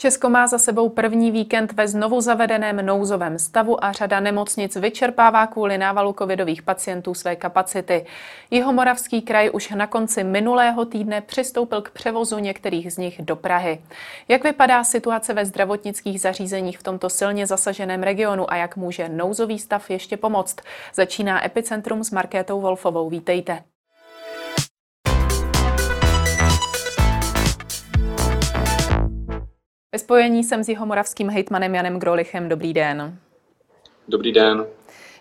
Česko má za sebou první víkend ve znovu zavedeném nouzovém stavu a řada nemocnic vyčerpává kvůli návalu covidových pacientů své kapacity. Jihomoravský kraj už na konci minulého týdne přistoupil k převozu některých z nich do Prahy. Jak vypadá situace ve zdravotnických zařízeních v tomto silně zasaženém regionu a jak může nouzový stav ještě pomoct? Začíná Epicentrum s Markétou Wolfovou. Vítejte. Spojení jsem s jihomoravským hejtmanem Janem Grolichem. Dobrý den. Dobrý den.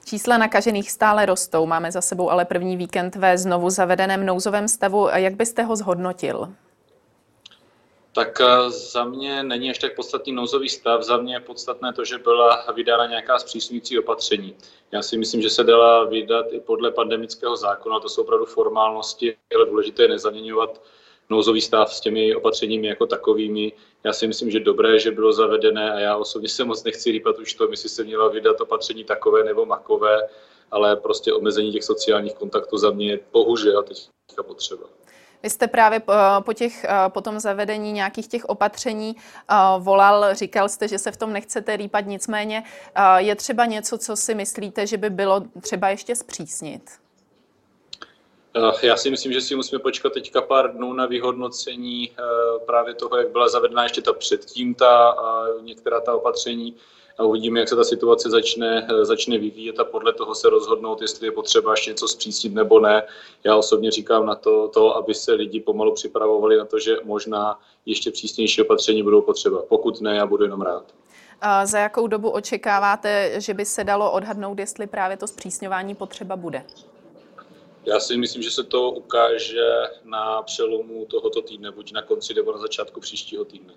Čísla nakažených stále rostou. Máme za sebou ale první víkend ve znovu zavedeném nouzovém stavu. Jak byste ho zhodnotil? Tak eh, za mě není ještě tak podstatný nouzový stav. Za mě je podstatné to, že byla vydána nějaká zpřísňující opatření. Já si myslím, že se dala vydat i podle pandemického zákona. To jsou opravdu formálnosti, ale důležité je nezaměňovat nouzový stav s těmi opatřeními jako takovými. Já si myslím, že dobré, že bylo zavedené a já osobně se moc nechci lípat už to, jestli se měla vydat opatření takové nebo makové, ale prostě omezení těch sociálních kontaktů za mě je bohužel teďka potřeba. Vy jste právě po, těch, po tom zavedení nějakých těch opatření volal, říkal jste, že se v tom nechcete rýpat, nicméně je třeba něco, co si myslíte, že by bylo třeba ještě zpřísnit? Eh, já si myslím, že si musíme počkat teďka pár dnů na vyhodnocení eh, právě toho, jak byla zavedena ještě ta předtím ta některá ta opatření a uvidíme, jak se ta situace začne, eh, začne vyvíjet a podle toho se rozhodnout, jestli je potřeba ještě něco zpřísnit nebo ne. Já osobně říkám na to, to, aby se lidi pomalu připravovali na to, že možná ještě přísnější opatření budou potřeba. Pokud ne, já budu jenom rád. A za jakou dobu očekáváte, že by se dalo odhadnout, jestli právě to zpřísňování potřeba bude? Já si myslím, že se to ukáže na přelomu tohoto týdne, buď na konci nebo na začátku příštího týdne.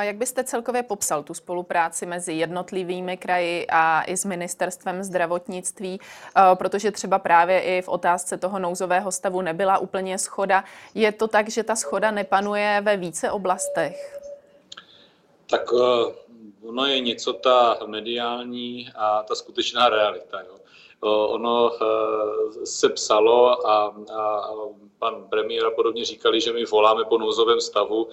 Jak byste celkově popsal tu spolupráci mezi jednotlivými kraji a i s ministerstvem zdravotnictví, protože třeba právě i v otázce toho nouzového stavu nebyla úplně schoda. Je to tak, že ta schoda nepanuje ve více oblastech? Tak eh, ono je něco ta mediální a ta skutečná realita. Jo ono eh, se psalo a, a pan premiér a podobně říkali, že my voláme po nouzovém stavu,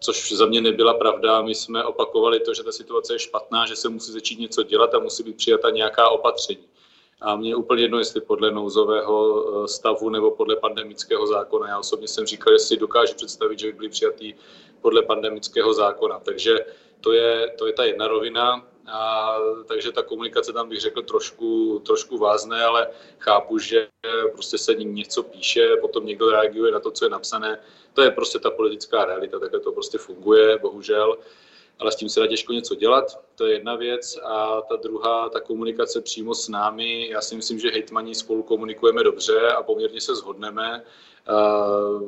což za mě nebyla pravda. My jsme opakovali to, že ta situace je špatná, že se musí začít něco dělat a musí být přijata nějaká opatření. A mě je úplně jedno, jestli podle nouzového eh, stavu nebo podle pandemického zákona. Já osobně jsem říkal, že si dokážu představit, že by byly přijatý podle pandemického zákona. Takže to je, to je ta jedna rovina. A, takže ta komunikace tam bych řekl trošku, trošku vázne, ale chápu, že prostě se něco píše, potom někdo reaguje na to, co je napsané. To je prostě ta politická realita, takhle to prostě funguje, bohužel. Ale s tím se dá těžko něco dělat, to je jedna věc. A ta druhá, ta komunikace přímo s námi, já si myslím, že hejtmaní spolu komunikujeme dobře a poměrně se shodneme.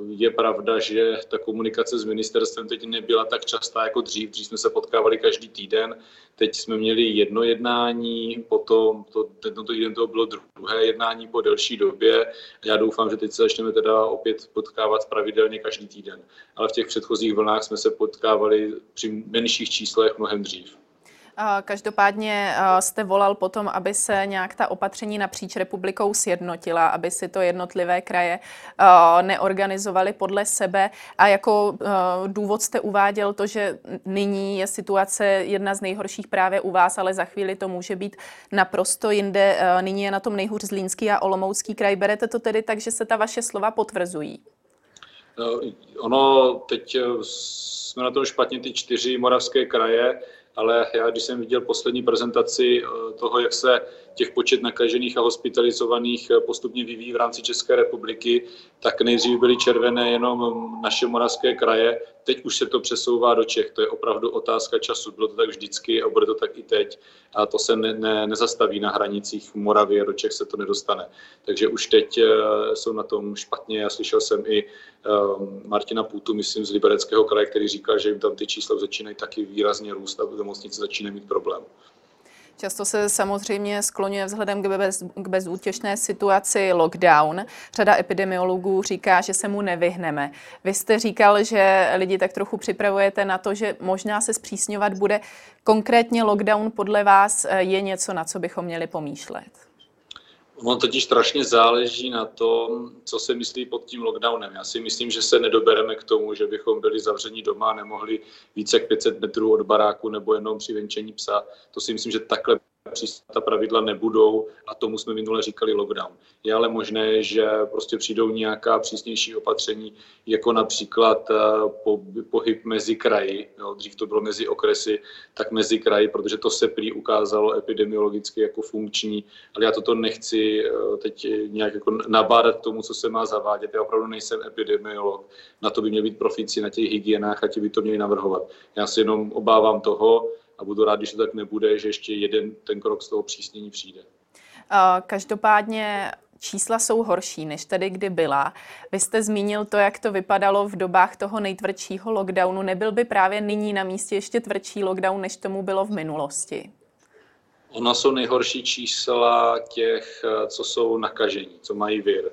Je pravda, že ta komunikace s ministerstvem teď nebyla tak častá jako dřív. Dřív jsme se potkávali každý týden, teď jsme měli jedno jednání, potom to, tento týden to bylo druhé jednání po delší době. Já doufám, že teď se začneme teda opět potkávat pravidelně každý týden. Ale v těch předchozích vlnách jsme se potkávali při menších číslech mnohem dřív. Každopádně jste volal potom, aby se nějak ta opatření napříč republikou sjednotila, aby si to jednotlivé kraje neorganizovaly podle sebe. A jako důvod jste uváděl to, že nyní je situace jedna z nejhorších právě u vás, ale za chvíli to může být naprosto jinde. Nyní je na tom nejhůř Zlínský a Olomoucký kraj. Berete to tedy tak, že se ta vaše slova potvrzují? No, ono, teď eh, jsme na tom špatně ty čtyři moravské kraje ale já, když jsem viděl poslední prezentaci eh, toho, jak se těch počet nakažených a hospitalizovaných eh, postupně vyvíjí v rámci České republiky, tak nejdřív byly červené jenom naše moravské kraje, teď už se to přesouvá do Čech. To je opravdu otázka času. Bylo to tak vždycky a bude to tak i teď. A to se ne, ne, nezastaví na hranicích Moravy do Čech se to nedostane. Takže už teď uh, jsou na tom špatně. Já slyšel jsem i uh, Martina Půtu, myslím, z Libereckého kraje, který říkal, že jim tam ty čísla začínají taky výrazně růst a nemocnice začínají mít problém. Často se samozřejmě skloňuje vzhledem k, bez, k bezútěšné situaci lockdown. Řada epidemiologů říká, že se mu nevyhneme. Vy jste říkal, že lidi tak trochu připravujete na to, že možná se zpřísňovat bude. Konkrétně lockdown podle vás je něco, na co bychom měli pomýšlet? Ono totiž strašně záleží na tom, co se myslí pod tím lockdownem. Já si myslím, že se nedobereme k tomu, že bychom byli zavření doma a nemohli více jak 500 metrů od baráku nebo jenom při venčení psa. To si myslím, že takhle ta pravidla nebudou a tomu jsme minule říkali lockdown. Je ale možné, že prostě přijdou nějaká přísnější opatření, jako například eh, po, pohyb mezi kraji, jo, dřív to bylo mezi okresy, tak mezi kraji, protože to se prý ukázalo epidemiologicky jako funkční, ale já toto nechci eh, teď nějak jako nabádat tomu, co se má zavádět. Já opravdu nejsem epidemiolog, na to by měli být profici na těch hygienách a ti by to měli navrhovat. Já si jenom obávám toho, a budu rád, když to tak nebude, že ještě jeden ten krok z toho přísnění přijde. Každopádně čísla jsou horší, než tady kdy byla. Vy jste zmínil to, jak to vypadalo v dobách toho nejtvrdšího lockdownu. Nebyl by právě nyní na místě ještě tvrdší lockdown, než tomu bylo v minulosti? Ona jsou nejhorší čísla těch, co jsou nakažení, co mají vir.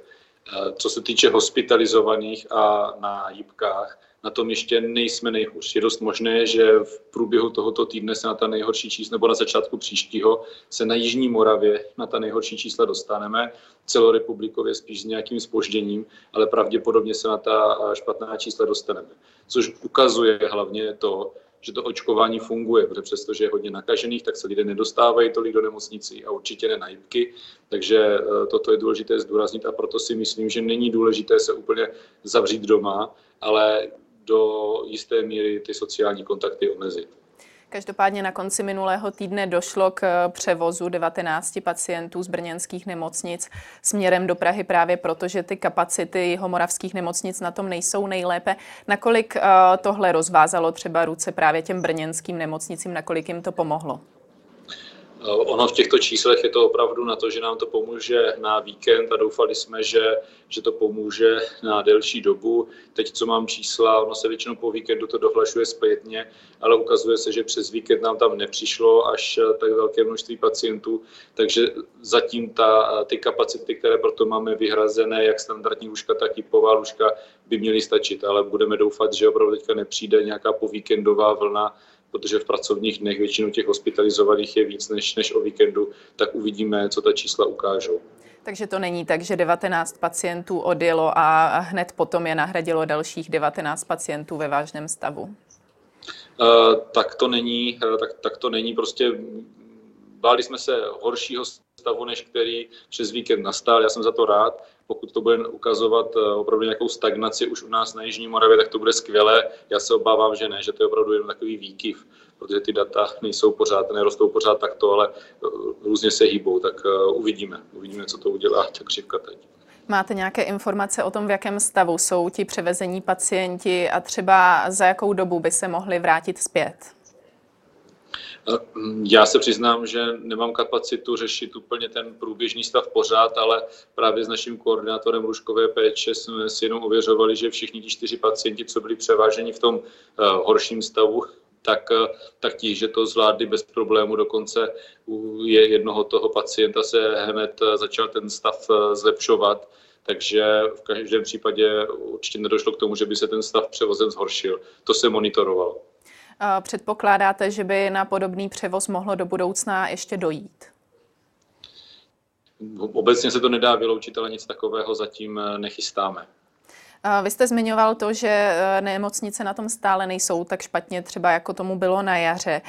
Co se týče hospitalizovaných a na jípkách, na tom ještě nejsme nejhůř. Je dost možné, že v průběhu tohoto týdne se na ta nejhorší čísla, nebo na začátku příštího, se na Jižní Moravě na ta nejhorší čísla dostaneme, celorepublikově spíš s nějakým spožděním, ale pravděpodobně se na ta špatná čísla dostaneme. Což ukazuje hlavně to, že to očkování funguje, protože přestože je hodně nakažených, tak se lidé nedostávají tolik do nemocnicí a určitě ne na jibky, takže eh, toto je důležité zdůraznit a proto si myslím, že není důležité se úplně zavřít doma, ale do jisté míry ty sociální kontakty omezit. Každopádně na konci minulého týdne došlo k eh, převozu 19 pacientů z brněnských nemocnic směrem do Prahy právě proto, že ty kapacity homoravských nemocnic na tom nejsou nejlépe. Nakolik eh, tohle rozvázalo třeba ruce právě těm brněnským nemocnicím, nakolik jim to pomohlo? Eh, ono v těchto číslech je to opravdu na to, že nám to pomůže na víkend a doufali jsme, že, že to pomůže na delší dobu. Teď, co mám čísla, ono se většinou po víkendu to dohlašuje zpětně, ale ukazuje se, že přes víkend nám tam nepřišlo až eh, tak velké množství pacientů, takže zatím ta, eh, ty kapacity, které proto máme vyhrazené, jak standardní lůžka, tak typová lůžka, by měly stačit, ale budeme doufat, že opravdu teďka nepřijde nějaká povíkendová vlna, protože v pracovních dnech většinu těch hospitalizovaných je víc než, než o víkendu, tak uvidíme, co ta čísla ukážou. Takže to není tak, že 19 pacientů odjelo a hned potom je nahradilo dalších 19 pacientů ve vážném stavu? Uh, tak to není, uh, tak, tak to není prostě báli jsme se horšího stavu, než který přes víkend nastal. Já jsem za to rád. Pokud to bude ukazovat eh, opravdu nějakou stagnaci už u nás na Jižní Moravě, tak to bude skvělé. Já se obávám, že ne, že to je opravdu jen takový výkyv, protože ty data nejsou pořád, nerostou pořád takto, ale eh, různě se hýbou. Tak eh, uvidíme, uvidíme, co to udělá ta křivka teď. Máte nějaké informace o tom, v jakém stavu jsou ti převezení pacienti a třeba za jakou dobu by se mohli vrátit zpět? Já se přiznám, že nemám kapacitu řešit úplně ten průběžný stav pořád, ale právě s naším koordinátorem lůžkové péče jsme si jenom ověřovali, že všichni ti čtyři pacienti, co byli převáženi v tom eh, horším stavu, tak, eh, tak ti, že to zvládli bez problému. Dokonce u jednoho toho pacienta se hned eh, začal ten stav zlepšovat. Takže v každém případě určitě nedošlo k tomu, že by se ten stav převozem zhoršil. To se monitorovalo. Předpokládáte, že by na podobný převoz mohlo do budoucna ještě dojít? Obecně se to nedá vyloučit, ale nic takového zatím nechystáme. Vy jste zmiňoval to, že e, nemocnice na tom stále nejsou tak špatně, třeba jako tomu bylo na jaře.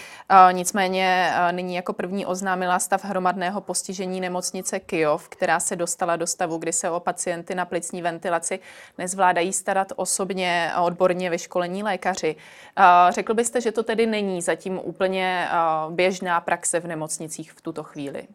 Nicméně e, nyní jako první oznámila stav hromadného postižení nemocnice Kyjov, která se dostala do stavu, kdy se o pacienty na plicní ventilaci nezvládají starat osobně odborně vyškolení lékaři. Řekl byste, že to tedy není zatím úplně běžná praxe v nemocnicích v tuto chvíli?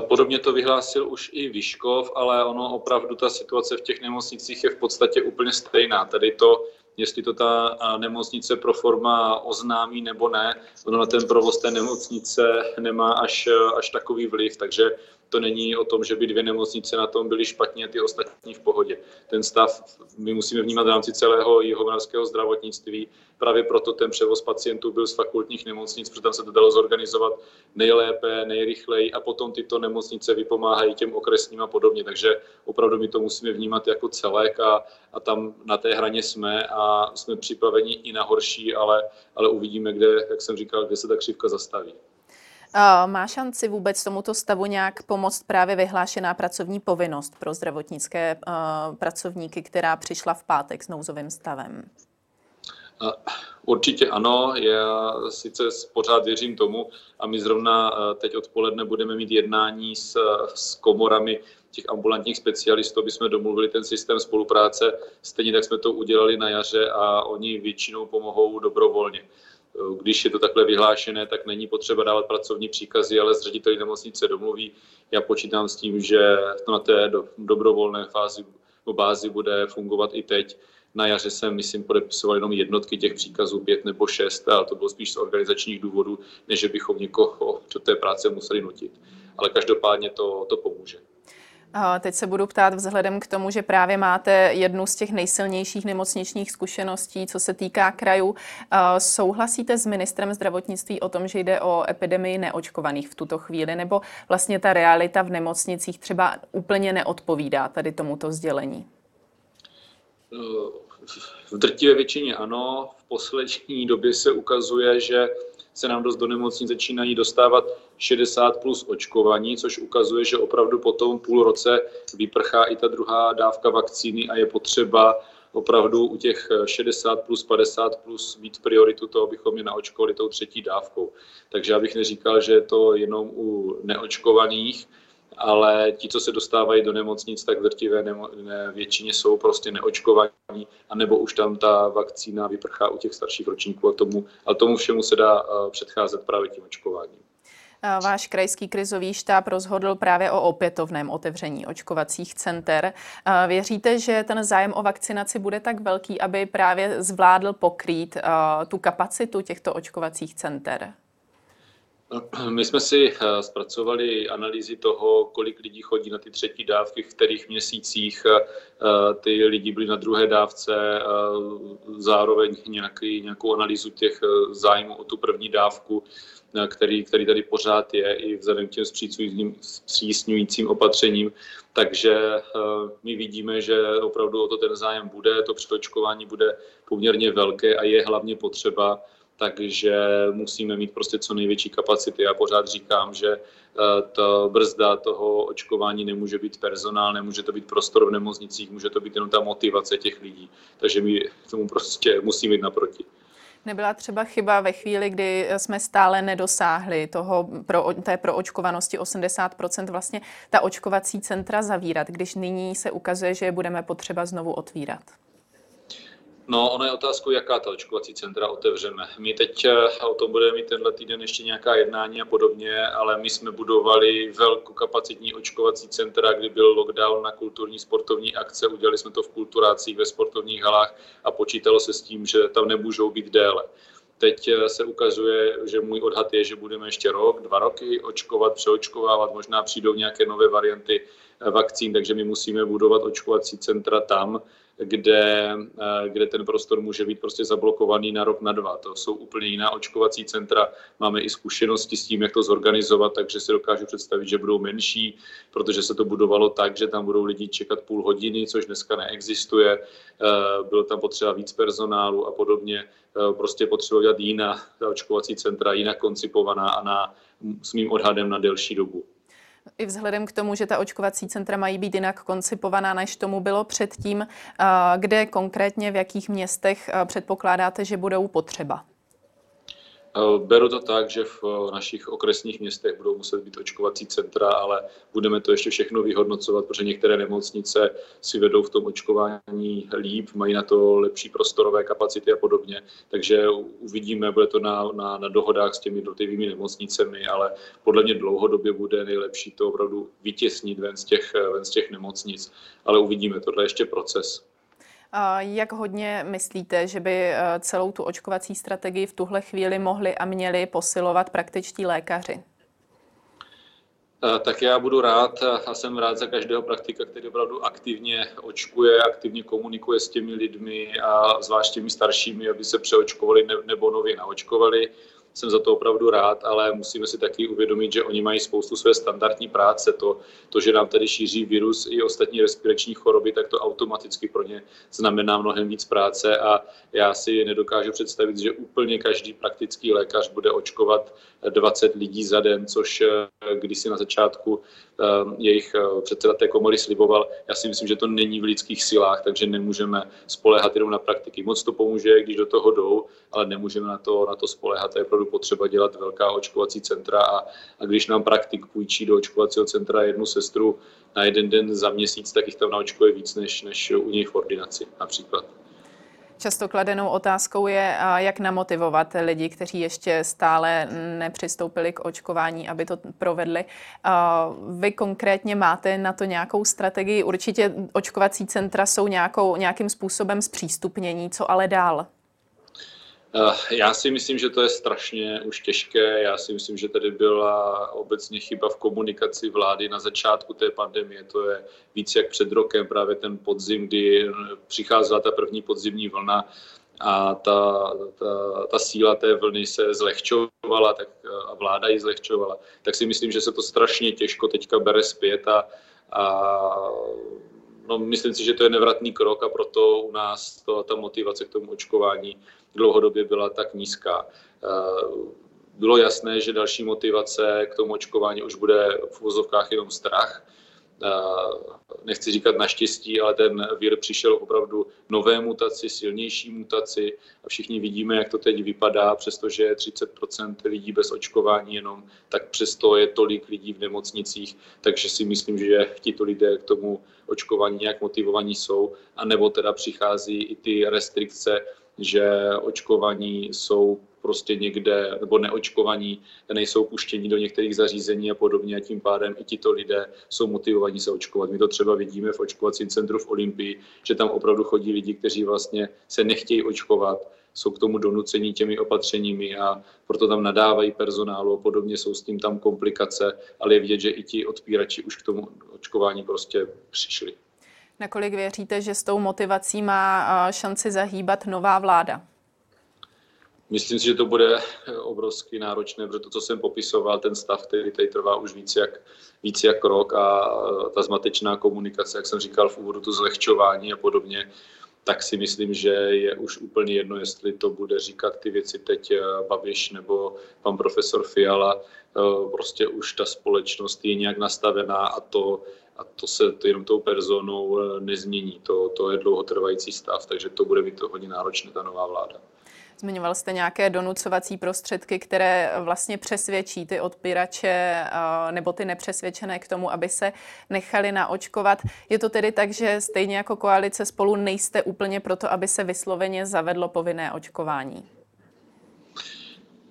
Podobně to vyhlásil už i Vyškov, ale ono opravdu ta situace v těch nemocnicích je v podstatě úplně stejná. Tedy to, jestli to ta nemocnice pro forma oznámí nebo ne, ono na ten provoz té nemocnice nemá až, až takový vliv, takže to není o tom, že by dvě nemocnice na tom byly špatně, ty ostatní v pohodě. Ten stav my musíme vnímat v rámci celého jihomoravského zdravotnictví. Právě proto ten převoz pacientů byl z fakultních nemocnic, protože tam se to dalo zorganizovat nejlépe, nejrychleji a potom tyto nemocnice vypomáhají těm okresním a podobně. Takže opravdu my to musíme vnímat jako celek a, a tam na té hraně jsme a jsme připraveni i na horší, ale, ale uvidíme, kde, jak jsem říkal, kde se ta křivka zastaví. Má šanci vůbec tomuto stavu nějak pomoct právě vyhlášená pracovní povinnost pro zdravotnické pracovníky, která přišla v pátek s nouzovým stavem? Určitě ano, já sice pořád věřím tomu a my zrovna teď odpoledne budeme mít jednání s, s komorami těch ambulantních specialistů, aby jsme domluvili ten systém spolupráce. Stejně tak jsme to udělali na jaře a oni většinou pomohou dobrovolně. Když je to takhle vyhlášené, tak není potřeba dávat pracovní příkazy, ale s řediteli nemocnice domluví. Já počítám s tím, že to na té dobrovolné fázi bázi bude fungovat i teď. Na jaře jsem, myslím, podepisoval jenom jednotky těch příkazů, pět nebo šest, ale to bylo spíš z organizačních důvodů, než bychom někoho do té práce museli nutit. Ale každopádně to, to pomůže. Teď se budu ptát vzhledem k tomu, že právě máte jednu z těch nejsilnějších nemocničních zkušeností, co se týká krajů. Souhlasíte s ministrem zdravotnictví o tom, že jde o epidemii neočkovaných v tuto chvíli, nebo vlastně ta realita v nemocnicích třeba úplně neodpovídá tady tomuto sdělení? V drtivé většině ano. V poslední době se ukazuje, že se nám dost do nemocnic začínají dostávat 60 plus očkovaní, což ukazuje, že opravdu po tom půl roce vyprchá i ta druhá dávka vakcíny a je potřeba opravdu u těch 60 plus, 50 plus mít prioritu toho, abychom je naočkovali tou třetí dávkou. Takže já bych neříkal, že je to jenom u neočkovaných, ale ti, co se dostávají do nemocnic, tak drtivé nemo, ne, většině jsou prostě neočkovaní, anebo už tam ta vakcína vyprchá u těch starších ročníků a tomu, ale tomu všemu se dá uh, předcházet právě tím očkováním. Váš krajský krizový štáb rozhodl právě o opětovném otevření očkovacích center. Věříte, že ten zájem o vakcinaci bude tak velký, aby právě zvládl pokrýt tu kapacitu těchto očkovacích center? My jsme si eh, zpracovali analýzy toho, kolik lidí chodí na ty třetí dávky, v kterých měsících eh, ty lidi byli na druhé dávce, eh, zároveň nějaký, nějakou analýzu těch zájmů o tu první dávku, který, který tady pořád je i vzhledem k těm zpřísňujícím opatřením. Takže my vidíme, že opravdu o to ten zájem bude, to přetočkování bude poměrně velké a je hlavně potřeba takže musíme mít prostě co největší kapacity. Já pořád říkám, že eh, ta brzda toho očkování nemůže být personál, nemůže to být prostor v nemocnicích, může to být jenom ta motivace těch lidí. Takže my tomu prostě musíme jít naproti. Nebyla třeba chyba ve chvíli, kdy jsme stále nedosáhli toho pro, té proočkovanosti 80%, vlastně ta očkovací centra zavírat, když nyní se ukazuje, že je budeme potřeba znovu otvírat? No, ono je otázkou, jaká ta očkovací centra otevřeme. My teď eh, o tom budeme mít tenhle týden ještě nějaká jednání a podobně, ale my jsme budovali velkou kapacitní očkovací centra, kdy byl lockdown na kulturní sportovní akce, udělali jsme to v kulturácích, ve sportovních halách a počítalo se s tím, že tam nemůžou být déle. Teď eh, se ukazuje, že můj odhad je, že budeme ještě rok, dva roky očkovat, přeočkovávat, možná přijdou nějaké nové varianty eh, vakcín, takže my musíme budovat očkovací centra tam, kde, eh, kde ten prostor může být prostě zablokovaný na rok, na dva. To jsou úplně jiná očkovací centra. Máme i zkušenosti s tím, jak to zorganizovat, takže si dokážu představit, že budou menší, protože se to budovalo tak, že tam budou lidi čekat půl hodiny, což dneska neexistuje. Eh, bylo tam potřeba víc personálu a podobně. Eh, prostě potřeba dělat jiná očkovací centra, jinak koncipovaná a na, s mým odhadem na delší dobu. I vzhledem k tomu, že ta očkovací centra mají být jinak koncipovaná, než tomu bylo předtím, kde konkrétně v jakých městech předpokládáte, že budou potřeba? Eh, beru to tak, že v eh, našich okresních městech budou muset být očkovací centra, ale budeme to ještě všechno vyhodnocovat, protože některé nemocnice si vedou v tom očkování líp, mají na to lepší prostorové kapacity a podobně. Takže uvidíme, bude to na, na, na dohodách s těmi jednotlivými nemocnicemi, ale podle mě dlouhodobě bude nejlepší to opravdu vytěsnit ven z těch, ven z těch nemocnic. Ale uvidíme, tohle je ještě proces. Jak hodně myslíte, že by eh, celou tu očkovací strategii v tuhle chvíli mohli a měli posilovat praktičtí lékaři? Eh, tak já budu rád a jsem rád za každého praktika, který opravdu aktivně očkuje, aktivně komunikuje s těmi lidmi a zvlášť těmi staršími, aby se přeočkovali nebo nově naočkovali. Jsem za to opravdu rád, ale musíme si taky uvědomit, že oni mají spoustu své standardní práce. To, to že nám tady šíří virus i ostatní respirační choroby, tak to automaticky pro ně znamená mnohem víc práce a já si nedokážu představit, že úplně každý praktický lékař bude očkovat 20 lidí za den, což když si na začátku jejich předseda té komory sliboval. Já si myslím, že to není v lidských silách, takže nemůžeme spolehat jenom na praktiky. Moc to pomůže, když do toho jdou, ale nemůžeme na to, na to spolehat. Je opravdu potřeba dělat velká očkovací centra a, a když nám praktik půjčí do očkovacího centra jednu sestru na jeden den za měsíc, tak jich tam naočkuje víc než, než u nich v ordinaci například. Často kladenou otázkou je, jak namotivovat lidi, kteří ještě stále nepřistoupili k očkování, aby to provedli. Vy konkrétně máte na to nějakou strategii? Určitě očkovací centra jsou nějakou, nějakým způsobem zpřístupnění, co ale dál? Eh, já si myslím, že to je strašně už těžké. Já si myslím, že tady byla obecně chyba v komunikaci vlády na začátku té pandemie. To je víc jak před rokem, právě ten podzim, kdy přicházela ta první podzimní vlna a ta, ta, ta síla té vlny se zlehčovala tak, a vláda ji zlehčovala. Tak si myslím, že se to strašně těžko teďka bere zpět a, a no, myslím si, že to je nevratný krok a proto u nás to, ta motivace k tomu očkování dlouhodobě byla tak nízká. Eh, bylo jasné, že další motivace k tomu očkování už bude v uvozovkách jenom strach. Eh, nechci říkat naštěstí, ale ten vír přišel opravdu nové mutaci, silnější mutaci a všichni vidíme, jak to teď vypadá, přestože je 30% lidí bez očkování jenom, tak přesto je tolik lidí v nemocnicích, takže si myslím, že tito lidé k tomu očkování nějak motivovaní jsou, anebo teda přichází i ty restrikce, že očkovaní jsou prostě někde, nebo neočkovaní nejsou puštěni do některých zařízení a podobně a tím pádem i tito lidé jsou motivovaní se očkovat. My to třeba vidíme v očkovacím centru v Olympii, že tam opravdu chodí lidi, kteří vlastně se nechtějí očkovat, jsou k tomu donucení těmi opatřeními a proto tam nadávají personálu a podobně, jsou s tím tam komplikace, ale je vidět, že i ti odpírači už k tomu očkování prostě přišli. Nakolik věříte, že s tou motivací má šanci zahýbat nová vláda? Myslím si, že to bude obrovsky náročné, protože to, co jsem popisoval, ten stav, který tady trvá už víc jak, víc jak rok a ta zmatečná komunikace, jak jsem říkal v úvodu, to zlehčování a podobně, tak si myslím, že je už úplně jedno, jestli to bude říkat ty věci teď eh, Babiš nebo pan profesor Fiala. Eh, prostě už ta společnost je nějak nastavená a to a to se to jenom tou personou eh, nezmění. To, to je dlouhotrvající stav, takže to bude mít to hodně náročné ta nová vláda. Zmiňoval jste nějaké donucovací prostředky, které vlastně přesvědčí ty odpírače eh, nebo ty nepřesvědčené k tomu, aby se nechali naočkovat. Je to tedy tak, že stejně jako koalice spolu nejste úplně proto, aby se vysloveně zavedlo povinné očkování?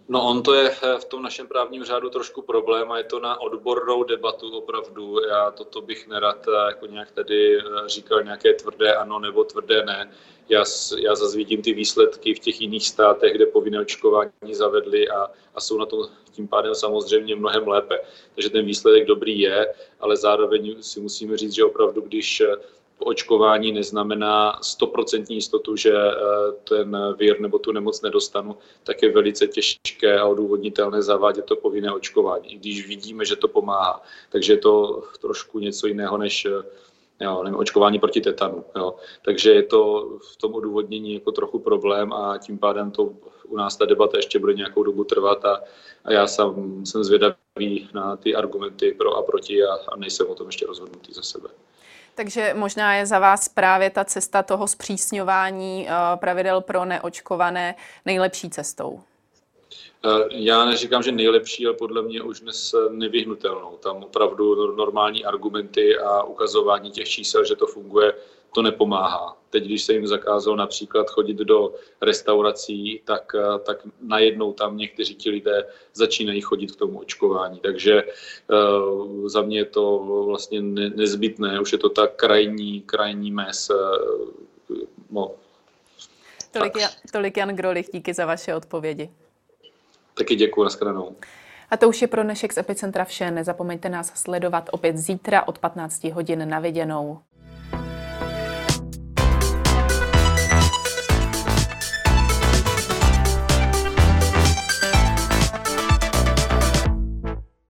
No on to je eh, v tom našem právním řádu trošku problém a je to na odbornou debatu opravdu. Já toto bych nerad eh, jako nějak tady eh, říkal nějaké tvrdé ano nebo tvrdé ne. Já, já zase vidím ty výsledky v těch jiných státech, kde povinné očkování zavedli a, a jsou na tom tím pádem samozřejmě mnohem lépe. Takže ten výsledek dobrý je, ale zároveň si musíme říct, že opravdu, když očkování neznamená stoprocentní jistotu, že eh, ten vír nebo tu nemoc nedostanu, tak je velice těžké a odůvodnitelné zavádět to povinné očkování, i když vidíme, že to pomáhá. Takže je to trošku něco jiného než eh, jo, nevím, očkování proti tetanu. Jo. Takže je to v tom odůvodnění jako trochu problém a tím pádem to u nás ta debata ještě bude nějakou dobu trvat a, a já sám jsem zvědavý na ty argumenty pro a proti a, a nejsem o tom ještě rozhodnutý za sebe. Takže možná je za vás právě ta cesta toho zpřísňování eh, pravidel pro neočkované nejlepší cestou. Eh, já neříkám, že nejlepší, ale podle mě už dnes nevyhnutelnou. Tam opravdu normální argumenty a ukazování těch čísel, že to funguje, to nepomáhá. Teď, když se jim zakázalo například chodit do restaurací, tak, eh, tak najednou tam někteří ti lidé začínají chodit k tomu očkování. Takže uh, za mě je to vlastně ne, nezbytné, už je to tak krajní, krajní mes. Uh, no. Tolik, Jan, tolik Jan Grolich, díky za vaše odpovědi. Taky děkuji, nashledanou. A to už je pro dnešek z Epicentra vše. Nezapomeňte nás sledovat opět zítra od 15 hodin na viděnou.